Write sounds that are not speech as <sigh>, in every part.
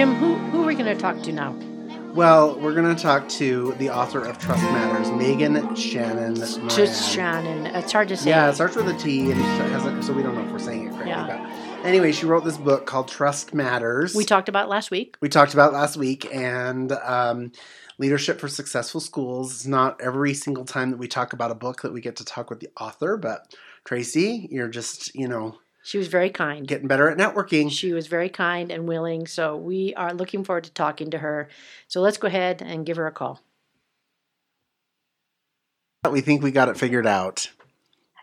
Jim, who, who are we going to talk to now? Well, we're going to talk to the author of Trust Matters, Megan Tschannen. Just Tschannen. It's hard to say. Yeah, it starts with a T, and hasn't, so we don't know if we're saying it correctly. Yeah. But anyway, she wrote this book called Trust Matters. We talked about last week. we talked about last week, and um, leadership for successful schools. It's not every single time that we talk about a book that we get to talk with the author, but Tracy, you're just you know She was very kind. getting better at networking. She was very kind and willing. So we are looking forward to talking to her. So let's go ahead and give her a call. We think we got it figured out.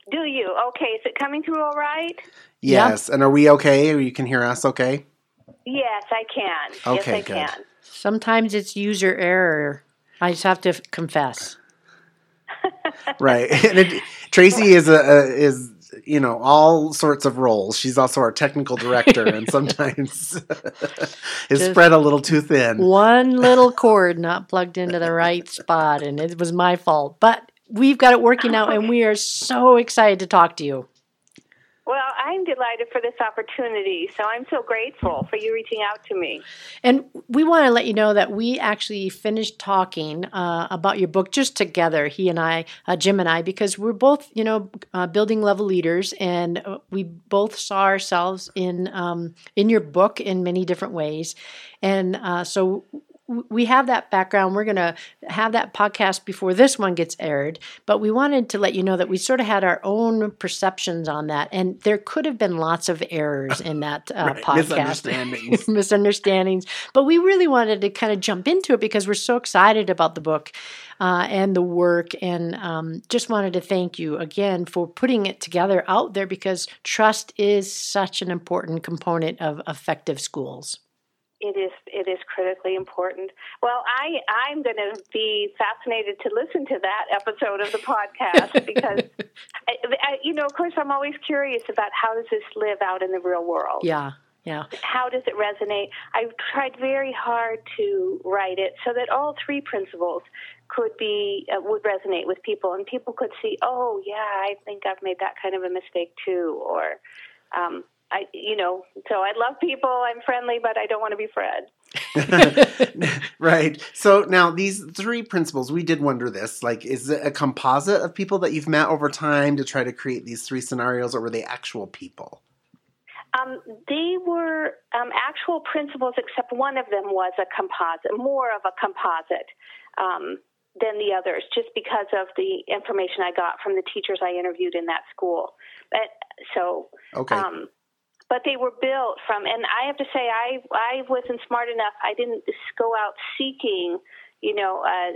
Do you? Okay, is it coming through all right? Yeah. Yes, and are we okay? You can hear us okay? Yes, I can. Okay, yes, I good. can. Sometimes it's user error. I just have to confess. right <laughs> and it, tracy is a, a is you know all sorts of roles she's also our technical director and <laughs> sometimes <laughs> is Just spread a little too thin One little <laughs> cord not plugged into the right spot, and it was my fault. But we've got it working out, and we are so excited to talk to you. Well, I'm delighted for this opportunity, so I'm so grateful for you reaching out to me. And we want to let you know that we actually finished talking uh, about your book just together, he and I, uh, Jim and I, because we're both, you know, uh, building level leaders, and uh, we both saw ourselves in um, in your book in many different ways, and uh, so. We have that background. We're going to have that podcast before this one gets aired, but we wanted to let you know that we sort of had our own perceptions on that, and there could have been lots of errors in that <laughs> uh, Right, podcast. misunderstandings. <laughs> misunderstandings. But we really wanted to kind of jump into it because we're so excited about the book uh, and the work, and um, just wanted to thank you again for putting it together out there because trust is such an important component of effective schools. It is it is critically important. Well, I I'm going to be fascinated to listen to that episode of the podcast <laughs> because I, I, you know, of course, I'm always curious about how does this live out in the real world. Yeah, yeah. how does it resonate? I've tried very hard to write it so that all three principals could be uh, would resonate with people, and people could see, oh yeah, I think I've made that kind of a mistake too, or. Um, I, you know, so I love people. I'm friendly, but I don't want to be Fred. <laughs> right so now these three principals we did wonder this like is it a composite of people that you've met over time to try to create these three scenarios or were they actual people Um, they were um, actual principals, except one of them was a composite, more of a composite um, than the others, just because of the information I got from the teachers I interviewed in that school. But so, okay um, but they were built from, and I have to say, I I wasn't smart enough. I didn't go out seeking, you know, uh,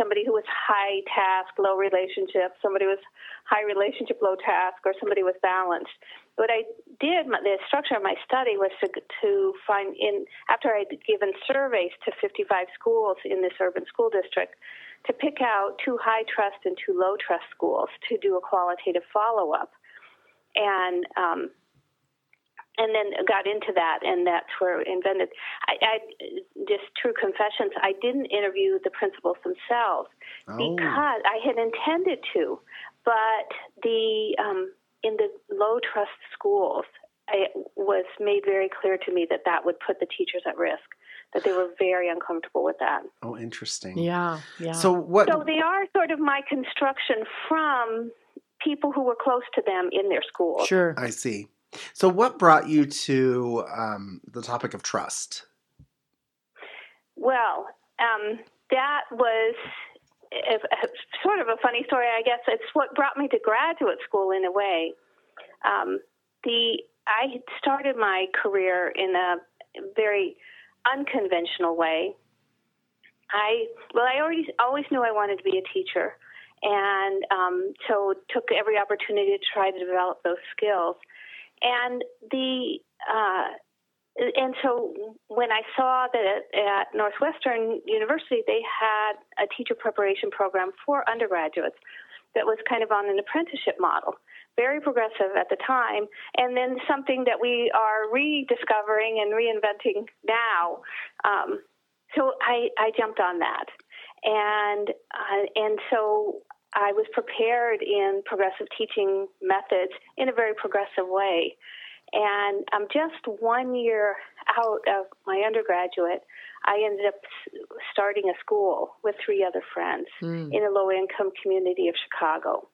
somebody who was high task, low relationship, somebody was high relationship, low task, or somebody was balanced. What I did, the structure of my study was to, to find in after I'd given surveys to 55 schools in this urban school district, to pick out two high trust and two low trust schools to do a qualitative follow up, and um, and then got into that, and that's where it invented. I, I just true confessions. I didn't interview the principals themselves oh because I had intended to, but the um, in the low trust schools, it was made very clear to me that that would put the teachers at risk. That they were very uncomfortable with that. oh interesting Yeah, yeah. so what So they are sort of my construction from people who were close to them in their school. sure. I see. So, what brought you to um, the topic of trust? Well, um, that was a, a, sort of a funny story, I guess. It's what brought me to graduate school in a way. Um, the I had started my career in a very unconventional way. I well, I already always knew I wanted to be a teacher, and um, so took every opportunity to try to develop those skills. And the uh, and so when I saw that at Northwestern University they had a teacher preparation program for undergraduates that was kind of on an apprenticeship model, very progressive at the time, and then something that we are rediscovering and reinventing now. Um, so I, I jumped on that, and uh, and so I was prepared in progressive teaching methods in a very progressive way. And I'm just one year out of my undergraduate. I ended up starting a school with three other friends mm. in a low income community of Chicago.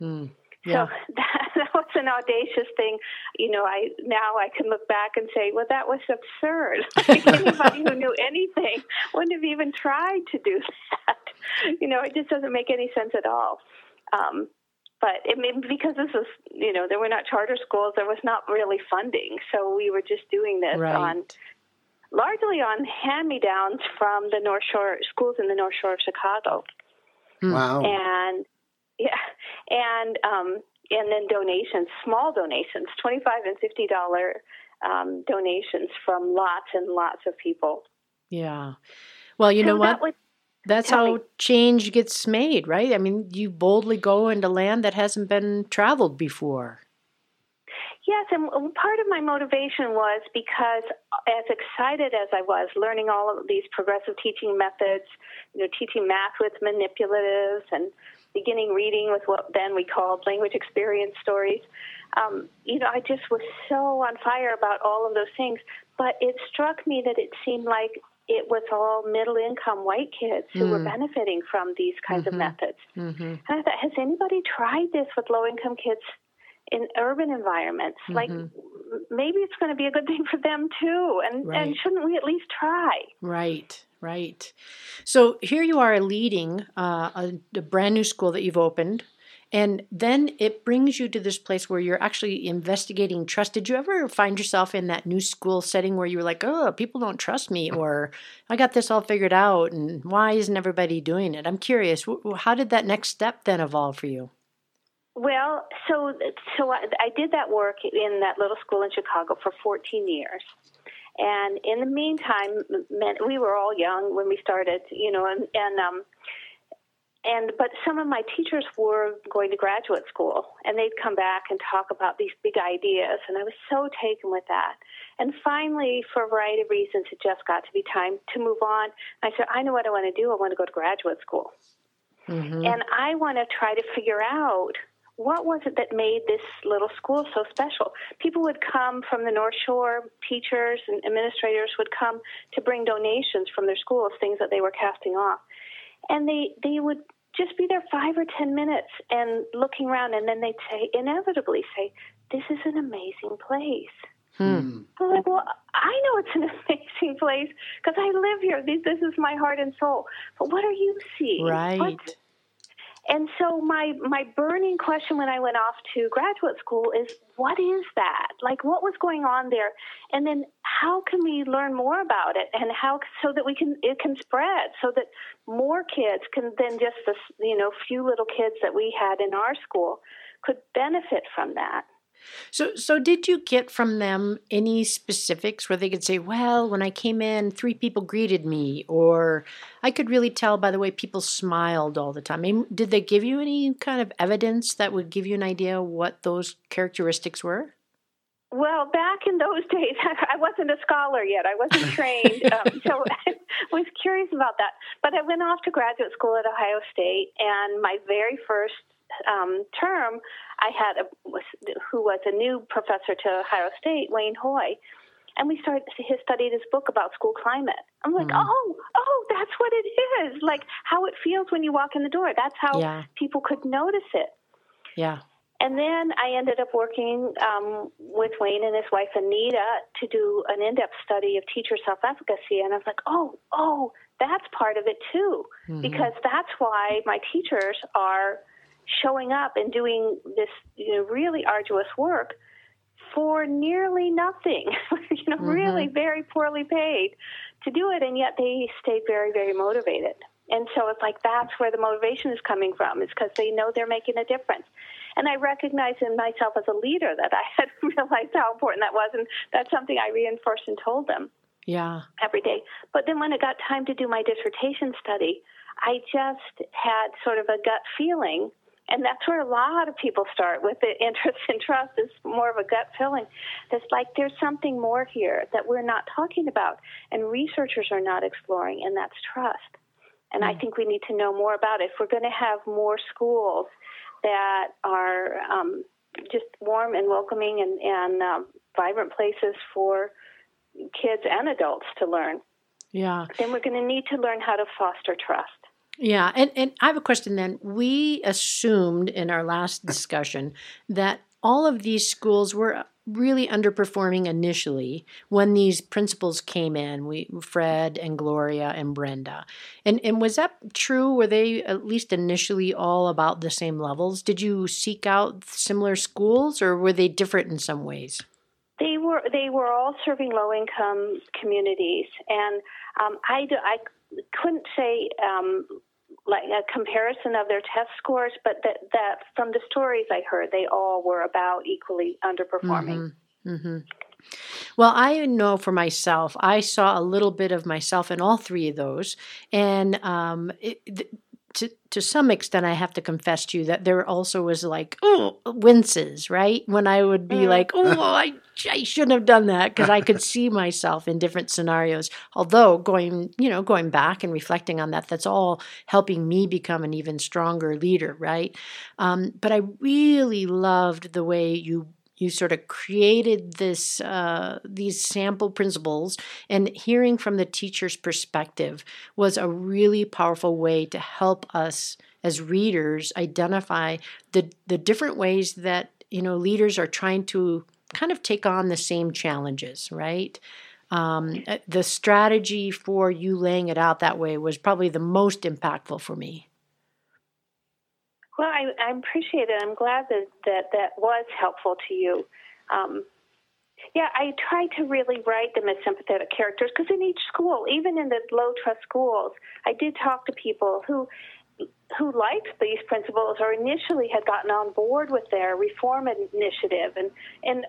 Mm. Yeah. So <laughs> that, that was an audacious thing. You know, I now I can look back and say, well, that was absurd. <laughs> Like anybody who knew anything wouldn't have even tried to do <laughs> that. You know, it just doesn't make any sense at all. Um, but I mean, because this was, you know, there were not charter schools, there was not really funding, so we were just doing this right. on largely on hand-me-downs from the North Shore schools in the North Shore of Chicago. Hmm. Wow! And yeah, and um, and then donations, small donations, twenty-five and fifty dollar um, donations from lots and lots of people. Yeah. Well, you so know what? Was, That's how me. change gets made, right? I mean, you boldly go into land that hasn't been traveled before. Yes, and part of my motivation was because as excited as I was learning all of these progressive teaching methods, you know, teaching math with manipulatives and beginning reading with what then we called language experience stories. Um, you know, I just was so on fire about all of those things. But it struck me that it seemed like it was all middle income white kids who mm. were benefiting from these kinds mm-hmm. of methods. Mm-hmm. And I thought, has anybody tried this with low income kids in urban environments? Mm-hmm. Like maybe it's going to be a good thing for them too. And right. and shouldn't we at least try? Right. Right. So here you are leading uh, a, a, brand new school that you've opened. And then it brings you to this place where you're actually investigating trust. Did you ever find yourself in that new school setting where you were like, oh, people don't trust me, or I got this all figured out, and why isn't everybody doing it? I'm curious. How did that next step then evolve for you? Well, so so I, I did that work in that little school in Chicago for 14 years, and in the meantime, we were all young when we started, you know, and, and um, and but some of my teachers were going to graduate school, and they'd come back and talk about these big ideas, and I was so taken with that. And finally, for a variety of reasons, it just got to be time to move on. I said, I know what I want to do. I want to go to graduate school. Mm-hmm. And I want to try to figure out what was it that made this little school so special? People would come from the North Shore, teachers and administrators would come to bring donations from their schools, things that they were casting off. And they, they would just be there five or ten minutes and looking around, and then they'd say, inevitably say, This is an amazing place. Hmm. I'm like, well, I know it's an <laughs> amazing place because I live here. This, this is my heart and soul. But what are you seeing? Right. What, and so my my burning question when I went off to graduate school is what is that? Like what was going on there? And then how can we learn more about it and how so that we can it can spread so that more kids can than just the you know few little kids that we had in our school could benefit from that. So, so did you get from them any specifics where they could say, "Well, when I came in, three people greeted me," or I could really tell by the way people smiled all the time. I mean, did they give you any kind of evidence that would give you an idea what those characteristics were? Well, back in those <laughs> days, I wasn't a scholar yet. I wasn't trained, um, <laughs> so I was curious about that. But I went off to graduate school at Ohio State, and my very first um, term, I had a who was a new professor to Ohio State, Wayne Hoy, and we started he studied his book about school climate. I'm like, mm-hmm. oh, oh, that's what it is. Like how it feels when you walk in the door. That's how yeah. people could notice it. Yeah. And then I ended up working um, with Wayne and his wife Anita to do an in-depth study of teacher self-efficacy, and I was like, oh, oh, that's part of it too, mm-hmm. because that's why my teachers are showing up and doing this you know, really arduous work for nearly nothing, <laughs> you know, mm-hmm. really very poorly paid to do it, and yet they stayed very, very motivated. And so it's like that's where the motivation is coming from. It's because they know they're making a difference. And I recognize in myself as a leader that I <laughs> had realized how important that was, and that's something I reinforced and told them. Yeah. Every day. But then when it got time to do my dissertation study, I just had sort of a gut feeling and that's where a lot of people start with the <laughs> interest and trust is more of a gut feeling. That's like there's something more here that we're not talking about and researchers are not exploring, and that's trust. And mm-hmm. I mm. think we need to know more about it. If we're going to have more schools that are um, just warm and welcoming and, and um, vibrant places for kids and adults to learn. Yeah. Then we're going to need to learn how to foster trust. Yeah, and, and I have a question then. We assumed in our last discussion that all of these schools were really underperforming initially when these principals came in we fred and gloria and brenda. And and was that true? Were they at least initially all about the same levels? Did you seek out similar schools or were they different in some ways? They were they were all serving low income communities. And um, I, I couldn't say um, like a comparison of their test scores, but that, that from the stories I heard, they all were about equally underperforming. Mm-hmm. Mm-hmm. Well, I know for myself, I saw a little bit of myself in all three of those, and um, it, to to some extent, I have to confess to you that there also was like oh winces, right? When I would be mm. like, oh, I I shouldn't have done that because I could see myself in different scenarios. Although going, you know, going back and reflecting on that, that's all helping me become an even stronger leader, right? Um, but I really loved the way you you sort of created this uh, these sample principals and hearing from the teacher's perspective was a really powerful way to help us as readers identify the the different ways that you know leaders are trying to kind of take on the same challenges right? Um, the strategy for you laying it out that way was probably the most impactful for me well, I, I appreciate it. I'm glad that that, that was helpful to you. Um, yeah, I try to really write them as sympathetic characters because in each school, even in the low trust schools, I did talk to people who who liked these principals or initially had gotten on board with their reform initiative and and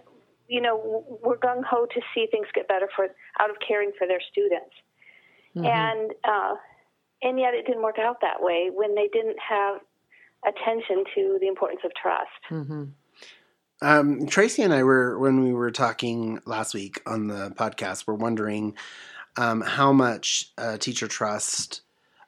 you know were gung ho to see things get better for out of caring for their students mm-hmm. and uh, and yet it didn't work out that way when they didn't have attention to the importance of trust. Mm-hmm. Um, Tracy and I were when we were talking last week on the podcast. We're wondering um, how much uh, teacher trust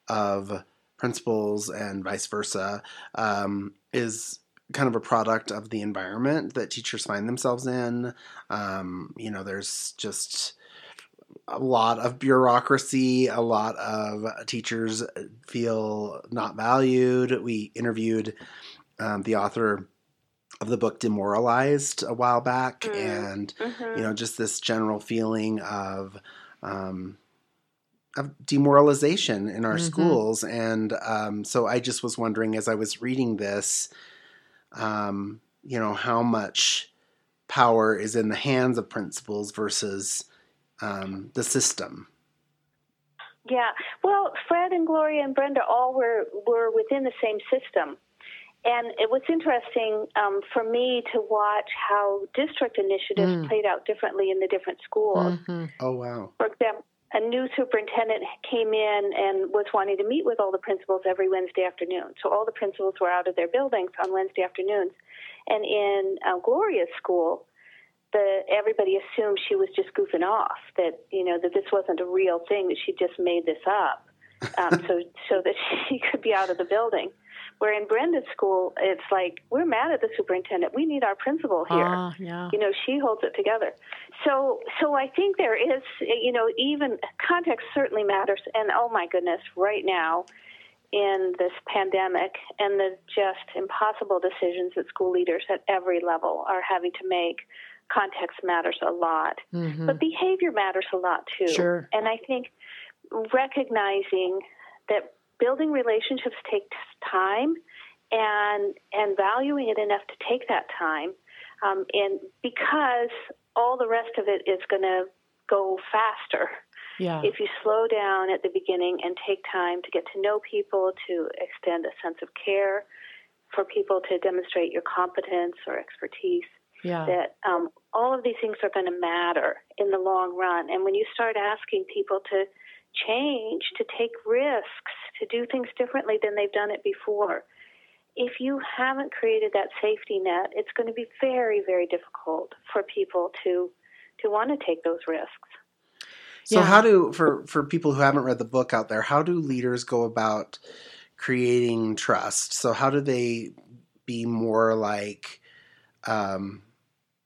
of principals and vice versa um, is kind of a product of the environment that teachers find themselves in. Um, you know, there's just a lot of bureaucracy. A lot of teachers feel not valued. We interviewed um, the author of the book Demoralized a while back, mm. and mm-hmm. you know, just this general feeling of um, of demoralization in our mm-hmm. schools. And um, so, I just was wondering as I was reading this, um, you know, how much power is in the hands of principals versus um, the system. Yeah, well, Fred and Gloria and Brenda all were were within the same system, and it was interesting um, for me to watch how district initiatives mm. played out differently in the different schools. Mm-hmm. Oh wow! For example, a new superintendent came in and was wanting to meet with all the principals every Wednesday afternoon. So all the principals were out of their buildings on Wednesday afternoons, and in uh, Gloria's school the everybody assumed she was just goofing off that you know that this wasn't a real thing that she just made this up um, <laughs> so so that <laughs> she could be out of the building. Where in Brenda's school it's like we're mad at the superintendent. We need our principal here. Uh, yeah. you know she holds it together. So so I think there is you know even context certainly matters. And oh my goodness right now in this pandemic and the just impossible decisions that school leaders at every level are having to make context matters a lot, mm-hmm. but behavior matters a lot too. Sure. And I think recognizing that building relationships takes time and and valuing it enough to take that time um, and because all the rest of it is going to go faster yeah. if you slow down at the beginning and take time to get to know people to extend a sense of care for people to demonstrate your competence or expertise yeah. that um, all of these things are going to matter in the long run. And when you start asking people to change, to take risks, to do things differently than they've done it before, if you haven't created that safety net, it's going to be very, very difficult for people to to want to take those risks. So yeah. how do for for people who haven't read the book out there, how do leaders go about creating trust? So how do they be more like um,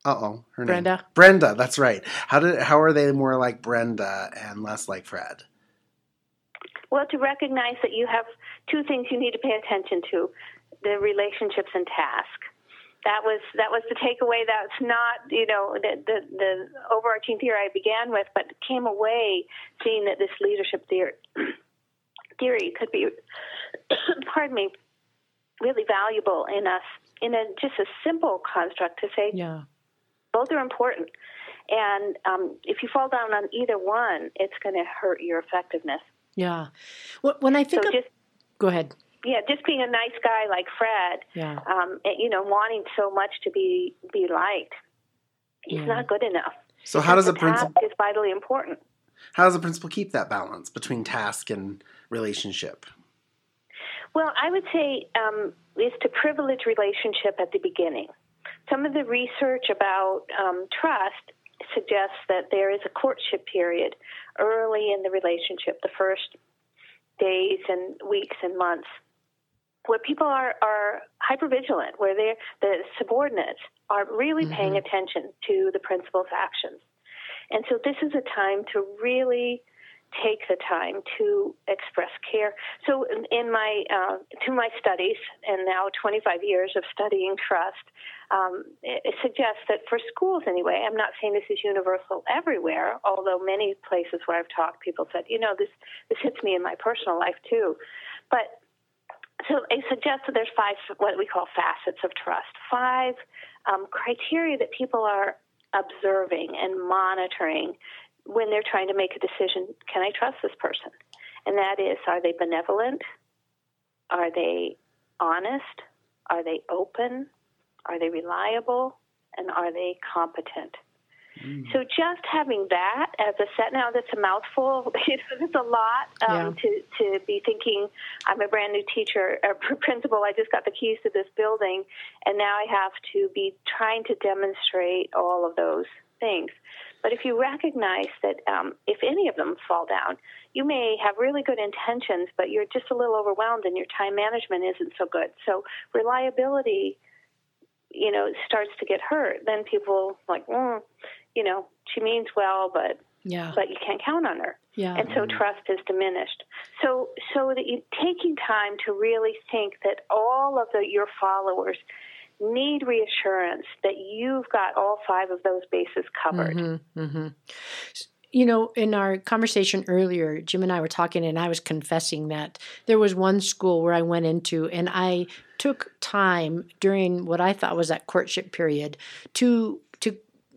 uh oh, her Brenda. name Brenda. That's right. How did how are they more like Brenda and less like Fred? Well, to recognize that you have two things you need to pay attention to: the relationships and task. That was that was the takeaway. That's not you know the the, the overarching theory I began with, but came away seeing that this leadership theory <clears throat> theory could be, <coughs> pardon me, really valuable in us in a just a simple construct to say Yeah. Both are important. And um, if you fall down on either one, it's going to hurt your effectiveness. Yeah. When I think So of, just go ahead. yeah, just being a nice guy like Fred, Yeah. um, and, you know, wanting so much to be be liked, is Yeah. not good enough. So how does the a principal task is vitally important. how does a principal keep that balance between task and relationship? Well, I would say um, is to privilege relationship at the beginning. Some of the research about um, trust suggests that there is a courtship period early in the relationship, the first days and weeks and months, where people are, are hypervigilant, where they're, the subordinates are really paying attention to the principal's actions. And so this is a time to really take the time to express care. So in, my uh, to my studies and now 25 years of studying trust, um, it, it suggests that for schools anyway, I'm not saying this is universal everywhere. Although many places where I've talked, people said, you know, this this hits me in my personal life too. But so it suggests that there's five what we call facets of trust, five um, criteria that people are observing and monitoring when they're trying to make a decision. Can I trust this person? And that is, are they benevolent? Are they honest? Are they open? Are they reliable? And are they competent? So just having that as a set now, that's a mouthful. <laughs> You know, it's a lot um, to to be thinking. I'm a brand new teacher, a <laughs> principal. I just got the keys to this building, and now I have to be trying to demonstrate all of those things. But if you recognize that um, if any of them fall down, you may have really good intentions, but you're just a little overwhelmed, and your time management isn't so good. So reliability you know, starts to get hurt, then people like, mm, you know, she means well, but Yeah. but you can't count on her, Yeah. and so trust is diminished. So so that you taking time to really think that all of the, your followers need reassurance that you've got all five of those bases covered. hmm You know, in our conversation earlier, Jim and I were talking, and I was confessing that there was one school where I went into, and I took time during what I thought was that courtship period to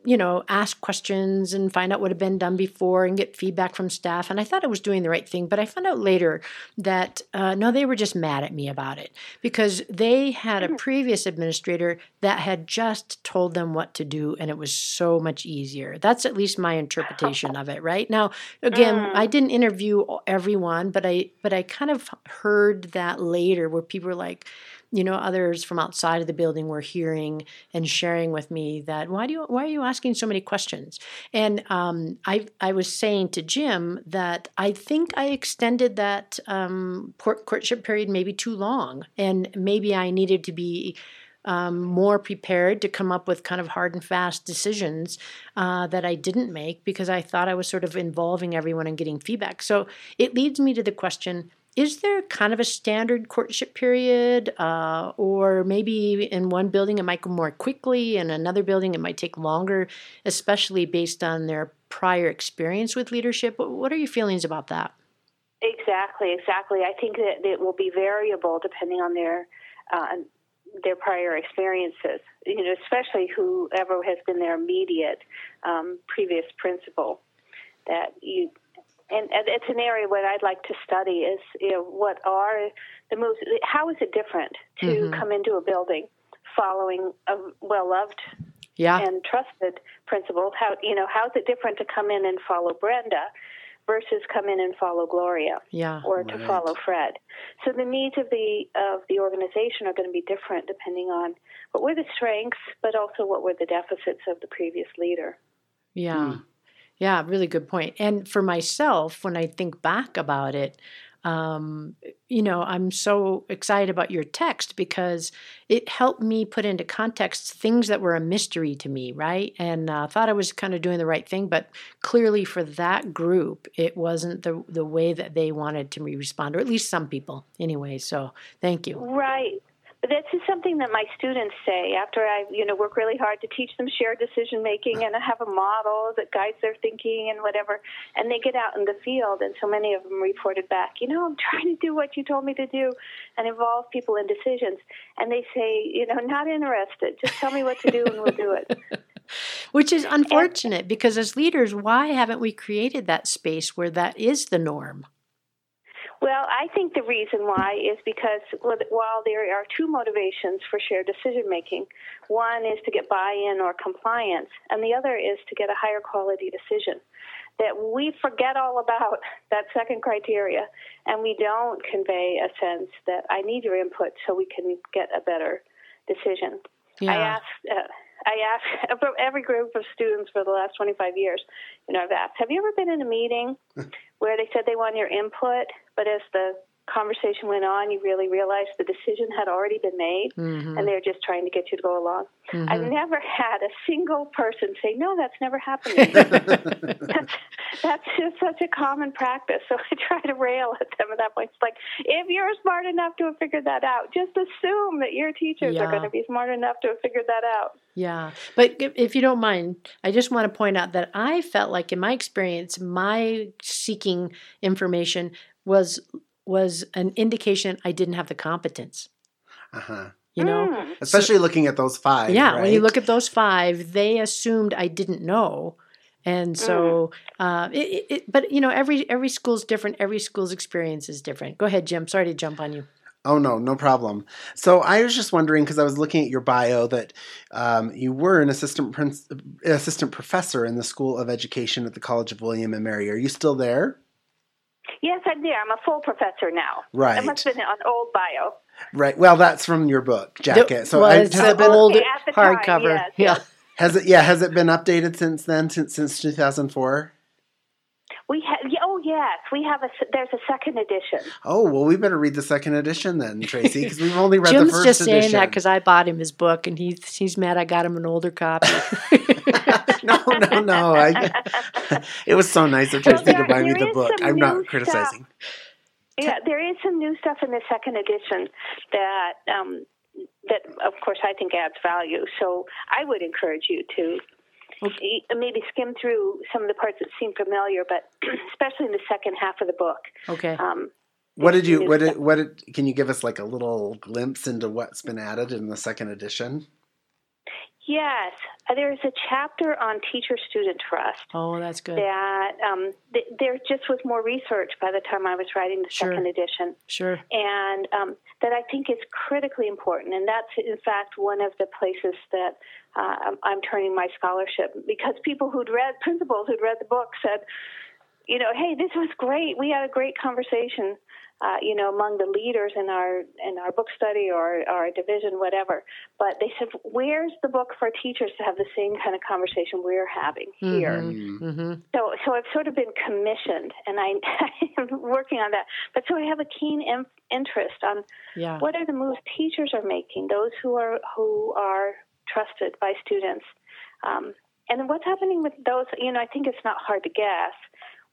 you know ask questions and find out what had been done before and get feedback from staff. And i thought i was doing the right thing but i found out later that uh, no they were just mad at me about it because they had a previous administrator that had just told them what to do and it was so much easier. That's at least my interpretation of it right? Now again i didn't interview everyone but i but i kind of heard that later where people were like you know others from outside of the building were hearing and sharing with me that why do you why are you asking so many questions and um, I I was saying to Jim that I think I extended that um, court, courtship period maybe too long and maybe I needed to be um, more prepared to come up with kind of hard and fast decisions uh, that I didn't make because I thought I was sort of involving everyone and getting feedback. So it leads me to the question is there kind of a standard courtship period uh, or maybe in one building it might go more quickly in another building it might take longer especially based on their prior experience with leadership What- what are your feelings about that Exactly, exactly. I think that it will be variable depending on their uh, their prior experiences. You know, especially whoever has been their immediate um, previous principal. That you, and, and it's an area what I'd like to study is you know what are the most how is it different to Mhm. come into a building following a well loved yeah and trusted principal. How you know how's it different to come in and follow Brenda versus come in and follow Gloria yeah or to Right. follow Fred. So the needs of the of the organization are going to be different depending on what were the strengths, but also what were the deficits of the previous leader. Yeah. Yeah, really good point. And for myself, when I think back about it, um, you know, I'm so excited about your text because it helped me put into context things that were a mystery to me, right? And uh, thought I was kind of doing the right thing, but clearly for that group, it wasn't the the way that they wanted to respond, or at least some people, anyway. So thank you. Right. This is something that my students say after I, you know, work really hard to teach them shared decision making and I have a model that guides their thinking and whatever. And they get out in the field, and so many of them reported back, you know, I'm trying to do what you told me to do and involve people in decisions. And they say, you know, not interested. Just tell me what to do and we'll do it. <laughs> Which is unfortunate and, because as leaders, why haven't we created that space where that is the norm? Well, I think the reason why is because while there are two motivations for shared decision making, one is to get buy in or compliance, and the other is to get a higher quality decision. That we forget all about <laughs> that second criteria, and we don't convey a sense that I need your input so we can get a better decision. Yeah. I asked. Uh, I ask <laughs> from every group of students for the last 25 years, you know, I've asked, have you ever been in a meeting <laughs> where they said they want your input, but as the conversation went on, you really realized the decision had already been made mm-hmm. and they're just trying to get you to go along. Mm-hmm. I've never had a single person say, No, that's never happened. <laughs> that's, that's just such a common practice. So I try to rail at them at that point. It's like, if you're smart enough to have figured that out, just assume that your teachers yeah. are going to be smart enough to have figured that out. Yeah. But if you don't mind, I just want to point out that I felt like in my experience, my seeking information was was an indication I didn't have the competence. Uh huh. You know, mm. especially so, looking at those five. Yeah, right? when you look at those five, they assumed I didn't know, and so. Mm. Uh, it, it, but you know, every every school's different. Every school's experience is different. Go ahead, Jim. Sorry to jump on you. Oh no, no problem. So I was just wondering because I was looking at your bio that um, you were an assistant assistant professor in the School of Education at the College of William and Mary. Are you still there? Yes, I'm there. I'm a full professor now. Right. It must have been an old bio. Right. Well, that's from your book, Jacket. So well, it's an old hardcover. Yes, yeah. Yes. Has it? Yeah. Has it been updated since then? Since since 2004? We have. Oh yes, we have a. There's a second edition. Oh well, we better read the second edition then, Tracy, because we've only read the first edition. Jim's just edition. saying that because I bought him his book, and he's he's mad I got him an older copy. <laughs> no, no, no. I, it was so nice of Tracy well, to buy me the book. I'm not criticizing. Stuff. Yeah, there is some new stuff in the second edition that um, that, of course, I think adds value. So I would encourage you to okay. Maybe skim through some of the parts that seem familiar, but <clears throat> especially in the second half of the book. Okay. Um, what did you? What did? What did? Can you give us like a little glimpse into what's been added in the second edition? Yes, uh, there's a chapter on teacher-student trust. Oh, that's good. That um, th- there just was more research by the time I was writing the sure. second edition. Sure. And um, that I think is critically important, and that's in fact one of the places that uh, I'm turning my scholarship because people who'd read principals who'd read the book said, you know, hey, this was great. We had a great conversation uh, you know, among the leaders in our in our book study or our division, whatever. But they said, "Where's the book for teachers to have the same kind of conversation we're having here?" Mm-hmm. mm-hmm. So, so I've sort of been commissioned, and I, <laughs> am working on that. But so I have a keen in, interest on yeah. what are the moves teachers are making, those who are who are trusted by students. Um, and what's happening with those, you know, I think it's not hard to guess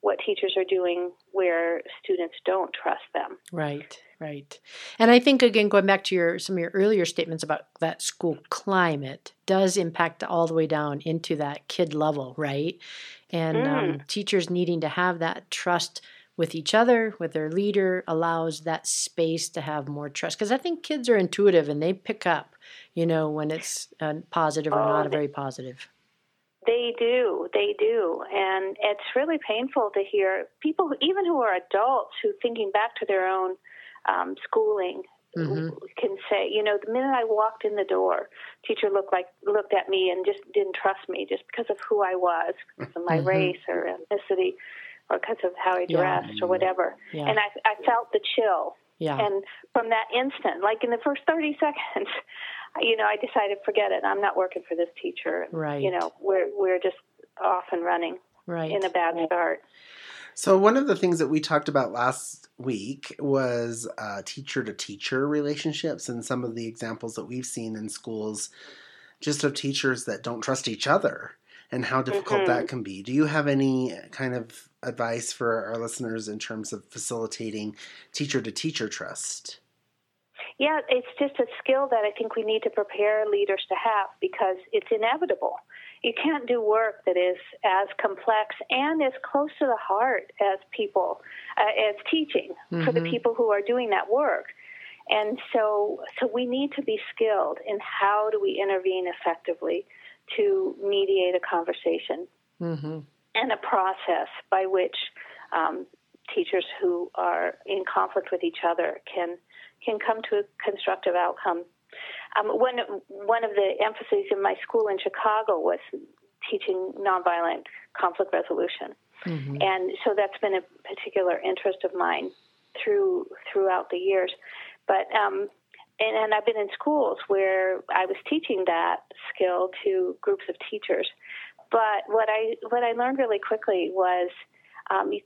what teachers are doing where students don't trust them. Right, right. And I think again going back to your some of your earlier statements about that school climate does impact all the way down into that kid level, right? And um, mm. um, teachers needing to have that trust with each other, with their leader, allows that space to have more trust. Because I think kids are intuitive and they pick up, you know, when it's uh, positive or oh, not very positive. They do, they do, and it's really painful to hear people, even who are adults, who thinking back to their own um, schooling, mm-hmm. can say, you know, the minute I walked in the door, teacher looked like looked at me and just didn't trust me just because of who I was, because of my mm-hmm. race or ethnicity, or because of how I dressed yeah. or whatever. Yeah. And I, I felt the chill. Yeah. And from that instant, like in the first 30 <laughs> seconds, you know, I decided, forget it. I'm not working for this teacher. Right. You know, we're we're just off and running. Right. In a bad start. So, one of the things that we talked about last week was teacher to teacher relationships and some of the examples that we've seen in schools just of teachers that don't trust each other and how difficult mm-hmm. that can be. Do you have any kind of advice for our listeners in terms of facilitating teacher to teacher trust? Yeah, it's just a skill that I think we need to prepare leaders to have because it's inevitable. You can't do work that is as complex and as close to the heart as people, uh, as teaching mm-hmm. for the mm-hmm. people who are doing that work. And so, so we need to be skilled in how do we intervene effectively to mediate a conversation mm-hmm. and a process by which um, teachers who are in conflict with each other can can come to a constructive outcome. Um, one one of the emphases in my school in Chicago was teaching nonviolent conflict resolution, mm-hmm. and so that's been a particular interest of mine through throughout the years. But um, and, and I've been in schools where I was teaching that skill to groups of teachers. But what I what I learned really quickly was um, you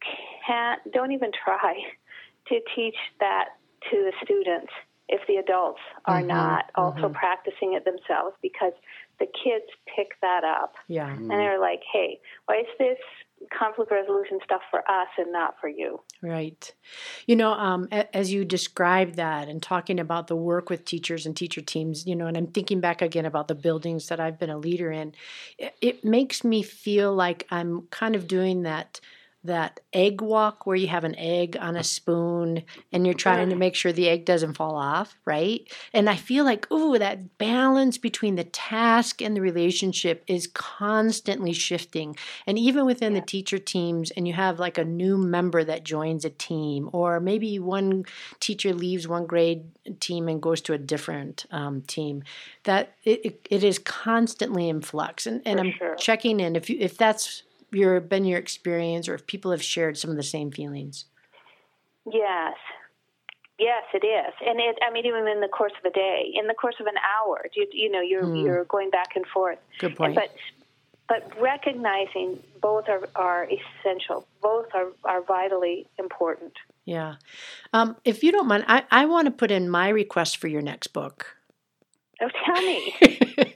can't don't even try <laughs> to teach that to the students if the adults are mm-hmm, not also mm-hmm. practicing it themselves because the kids pick that up. Yeah. And they're like, hey, why is this conflict resolution stuff for us and not for you? Right. You know, um, as you described that and talking about the work with teachers and teacher teams, you know, and I'm thinking back again about the buildings that I've been a leader in, it, it makes me feel like I'm kind of doing that that egg walk where you have an egg on a spoon and you're trying to make sure the egg doesn't fall off, right? And I feel like, oh, that balance between the task and the relationship is constantly shifting. And even within yeah. the teacher teams, and you have like a new member that joins a team, or maybe one teacher leaves one grade team and goes to a different um, team, that it, it is constantly in flux. And, and I'm sure. checking in if you, if that's your been your experience or if people have shared some of the same feelings. Yes. Yes, it is, and it. I mean, even in the course of a day, in the course of an hour, you, you know, you're mm. you're going back and forth. Good point. but but recognizing both are, are essential. Both are, are vitally important. Yeah. Um, if you don't mind, I, I want to put in my request for your next book. Oh, tell me. <laughs>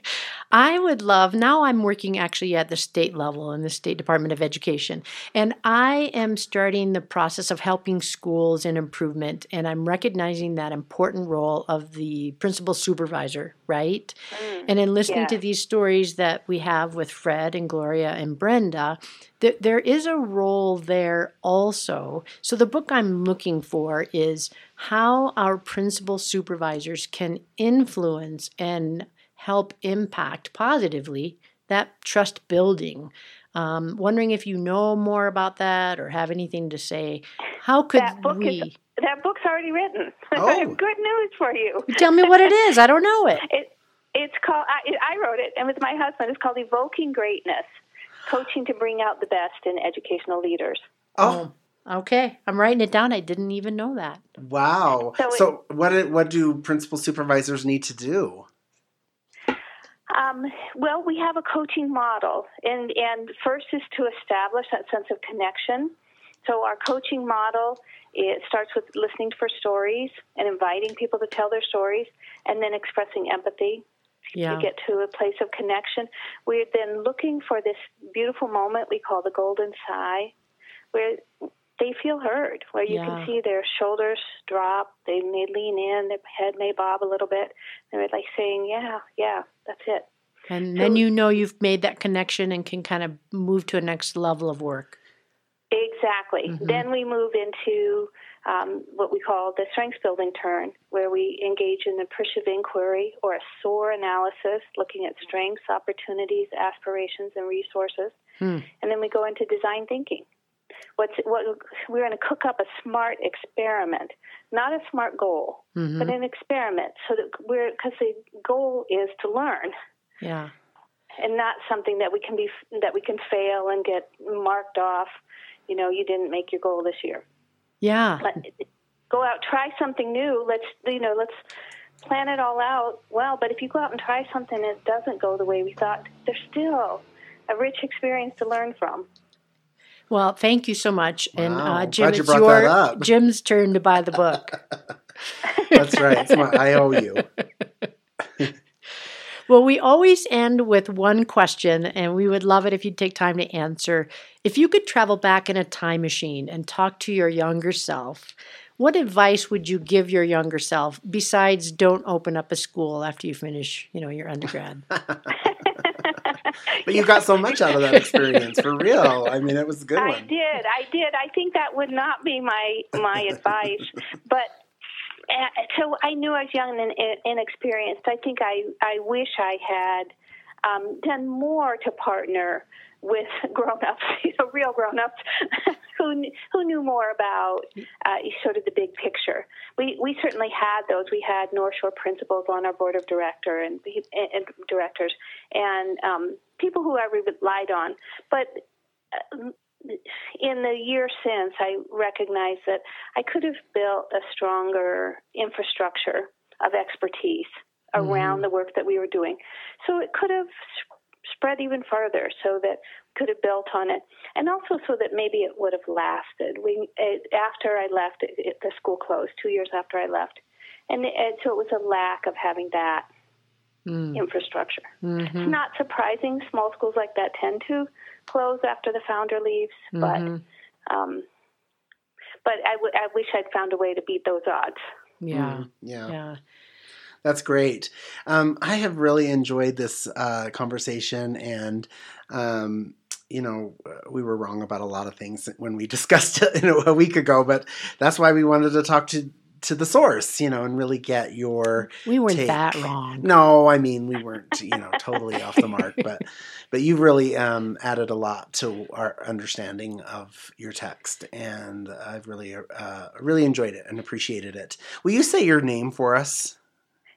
I would love, now I'm working actually at the state level in the State Department of Education, and I am starting the process of helping schools in improvement, and I'm recognizing that important role of the principal supervisor, right? Mm, and in listening yeah. to these stories that we have with Fred and Gloria and Brenda, th- there is a role there also. So the book I'm looking for is how our principal supervisors can influence and help impact positively that trust building. Um, wondering if you know more about that or have anything to say. How could that book we? Is, that book's already written. <laughs> Oh. Good news for you. <laughs> Tell me what it is. I don't know it. <laughs> it it's called. I, I wrote it, and with my husband, it's called "Evoking Greatness: Coaching to Bring Out the Best in Educational Leaders." Oh. Okay, I'm writing it down. I didn't even know that. Wow. So, so what what do principal supervisors need to do? Um, well, we have a coaching model, and, and first is to establish that sense of connection. So, our coaching model it starts with listening for stories and inviting people to tell their stories, and then expressing empathy yeah. to get to a place of connection. We're then looking for this beautiful moment we call the golden sigh, where they feel heard, where you yeah. can see their shoulders drop, they may lean in, their head may bob a little bit. They're like saying, "Yeah, yeah, that's it." And so, then you know you've made that connection and can kind of move to a next level of work. Exactly. Mm-hmm. Then we move into um, what we call the strengths building turn, where we engage in the appreciative inquiry or a SOAR analysis, looking at strengths, opportunities, aspirations, and resources. Hmm. And then we go into design thinking what's what we're going to cook up a smart experiment, not a smart goal, mm-hmm. but an experiment. So that we're because the goal is to learn. Yeah. And not something that we can be that we can fail and get marked off. You know, you didn't make your goal this year. Yeah. Let, go out, try something new. Let's you know, let's plan it all out. Well, but if you go out and try something and it doesn't go the way we thought, there's still a rich experience to learn from. Well, thank you so much. And Wow. uh, Jim, Glad it's your. <laughs> Jim's turn to buy the book. <laughs> That's right. It's my, I owe you. <laughs> Well, we always end with one question, and we would love it if you'd take time to answer. If you could travel back in a time machine and talk to your younger self, what advice would you give your younger self besides don't open up a school after you finish, you know, your undergrad? But you got so much out of that experience for real. I mean, it was a good I one. did. I did. I think that would not be my my <laughs> advice. But uh, so I knew I was young and inexperienced. I think I I wish I had um, done more to partner with <laughs> grown-ups, <laughs> you know, real grown-ups who kn- who knew more about uh, sort of the big picture. We we certainly had those. We had North Shore principals on our board of director and, and directors, and um, people who I relied on. But uh, in the year since, I recognize that I could have built a stronger infrastructure of expertise around the work that we were doing. So it could have spread even further so that could have built on it and also so that maybe it would have lasted we it, after i left it, it, the school closed two years after i left and, and so it was a lack of having that Mm. infrastructure Mhm. it's not surprising small schools like that tend to close after the founder leaves Mhm. but um but I, w- I wish i'd found a way to beat those odds Yeah. Mm, yeah. Yeah. That's great. Um, I have really enjoyed this uh, conversation, and um, you know, we were wrong about a lot of things when we <laughs> discussed it you know, a week ago, but that's why we wanted to talk to to the source, you know, and really get your We weren't take. that wrong. No, I mean we weren't, you know, totally off the mark, but <laughs> but you've really um, added a lot to our understanding of your text, and I've really uh, really enjoyed it and appreciated it. Will you say your name for us,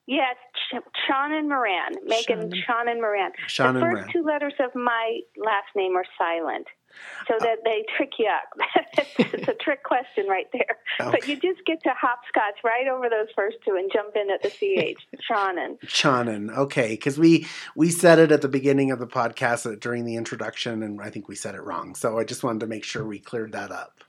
yes Ch- and Moran, Megan Tschannen. and Moran. Tschannen the first Moran? two letters of my last name are silent, so Oh. that they trick you up. <laughs> it's a trick question right there. But you just get to hopscotch right over those first two and jump in at the ch. Tschannen. <laughs> Tschannen? Okay, because we we said it at the beginning of the podcast uh, during the introduction, and I think we said it wrong. So I just wanted to make sure we cleared that up.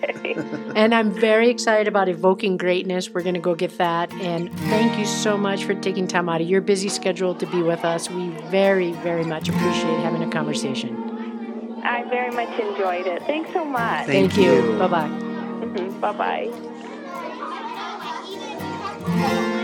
<laughs> and I'm very excited about Evoking Greatness. We're going to go get that. And thank you so much for taking time out of your busy schedule to be with us. We very, very much appreciate having a conversation. I very much enjoyed it. Thanks so much. Thank, thank you. you. Bye bye. Mm-hmm. Bye bye.